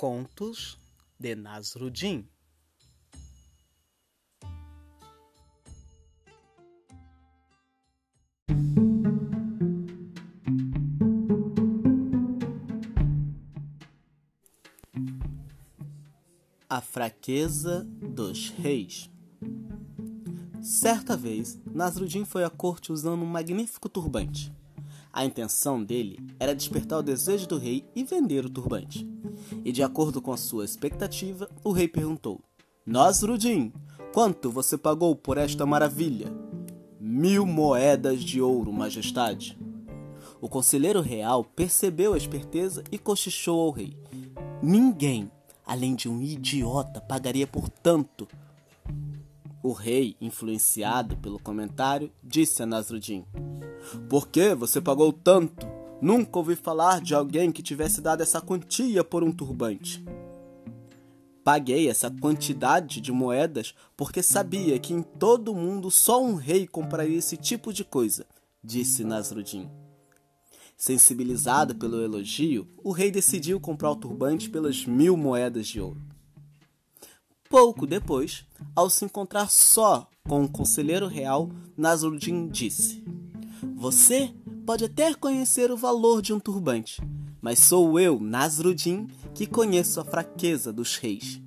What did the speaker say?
Contos de Nasruddin A fraqueza dos reis. Certa vez, Nasruddin foi à corte usando um magnífico turbante. A intenção dele era despertar o desejo do rei e vender o turbante. E de acordo com a sua expectativa, o rei perguntou: Nasruddin, quanto você pagou por esta maravilha? Mil moedas de ouro, majestade. O conselheiro real percebeu a esperteza e cochichou ao rei: Ninguém, além de um idiota, pagaria por tanto. O rei, influenciado pelo comentário, disse a Nasruddin: Por que você pagou tanto? Nunca ouvi falar de alguém que tivesse dado essa quantia por um turbante. Paguei essa quantidade de moedas porque sabia que em todo o mundo só um rei compraria esse tipo de coisa, disse Nasruddin. Sensibilizado pelo elogio, o rei decidiu comprar o turbante pelas mil moedas de ouro. Pouco depois, ao se encontrar só com o conselheiro real, Nasruddin disse: Você pode até conhecer o valor de um turbante, mas sou eu, Nasruddin, que conheço a fraqueza dos reis.